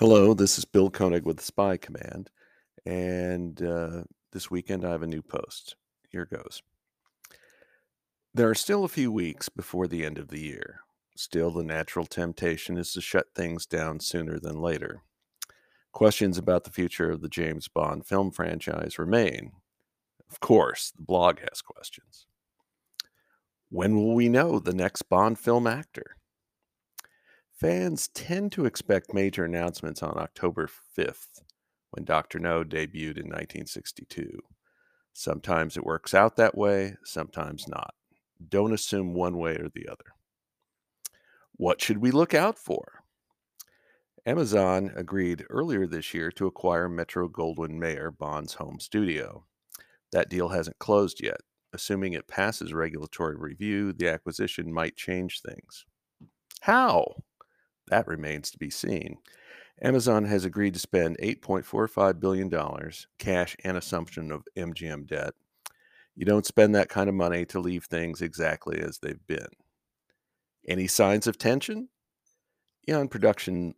Hello, this is Bill Koenig with Spy Command, and uh, this weekend I have a new post. Here goes. There are still a few weeks before the end of the year. Still, the natural temptation is to shut things down sooner than later. Questions about the future of the James Bond film franchise remain. Of course, the blog has questions. When will we know the next Bond film actor? Fans tend to expect major announcements on October 5th, when Dr. No debuted in 1962. Sometimes it works out that way, sometimes not. Don't assume one way or the other. What should we look out for? Amazon agreed earlier this year to acquire Metro Goldwyn Mayer Bond's home studio. That deal hasn't closed yet. Assuming it passes regulatory review, the acquisition might change things. How? That remains to be seen. Amazon has agreed to spend $8.45 billion, cash and assumption of MGM debt. You don't spend that kind of money to leave things exactly as they've been. Any signs of tension? Eon Production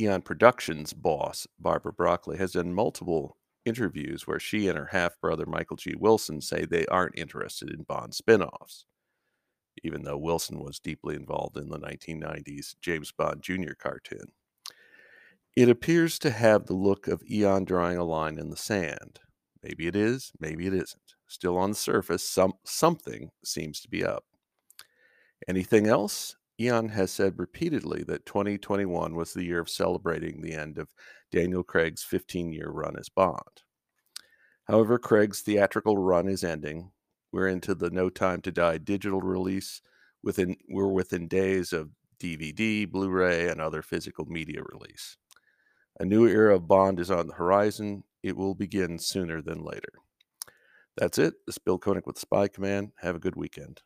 Eon Productions boss Barbara Broccoli has done multiple interviews where she and her half brother Michael G. Wilson say they aren't interested in Bond spin offs even though Wilson was deeply involved in the 1990s James Bond Jr. cartoon. It appears to have the look of Eon drawing a line in the sand. Maybe it is, maybe it isn't. Still on the surface, some something seems to be up. Anything else? Eon has said repeatedly that 2021 was the year of celebrating the end of Daniel Craig's 15 year run as Bond. However, Craig's theatrical run is ending, we're into the No Time to Die digital release. Within we're within days of DVD, Blu-ray, and other physical media release. A new era of Bond is on the horizon. It will begin sooner than later. That's it. This is Bill Koenig with Spy Command. Have a good weekend.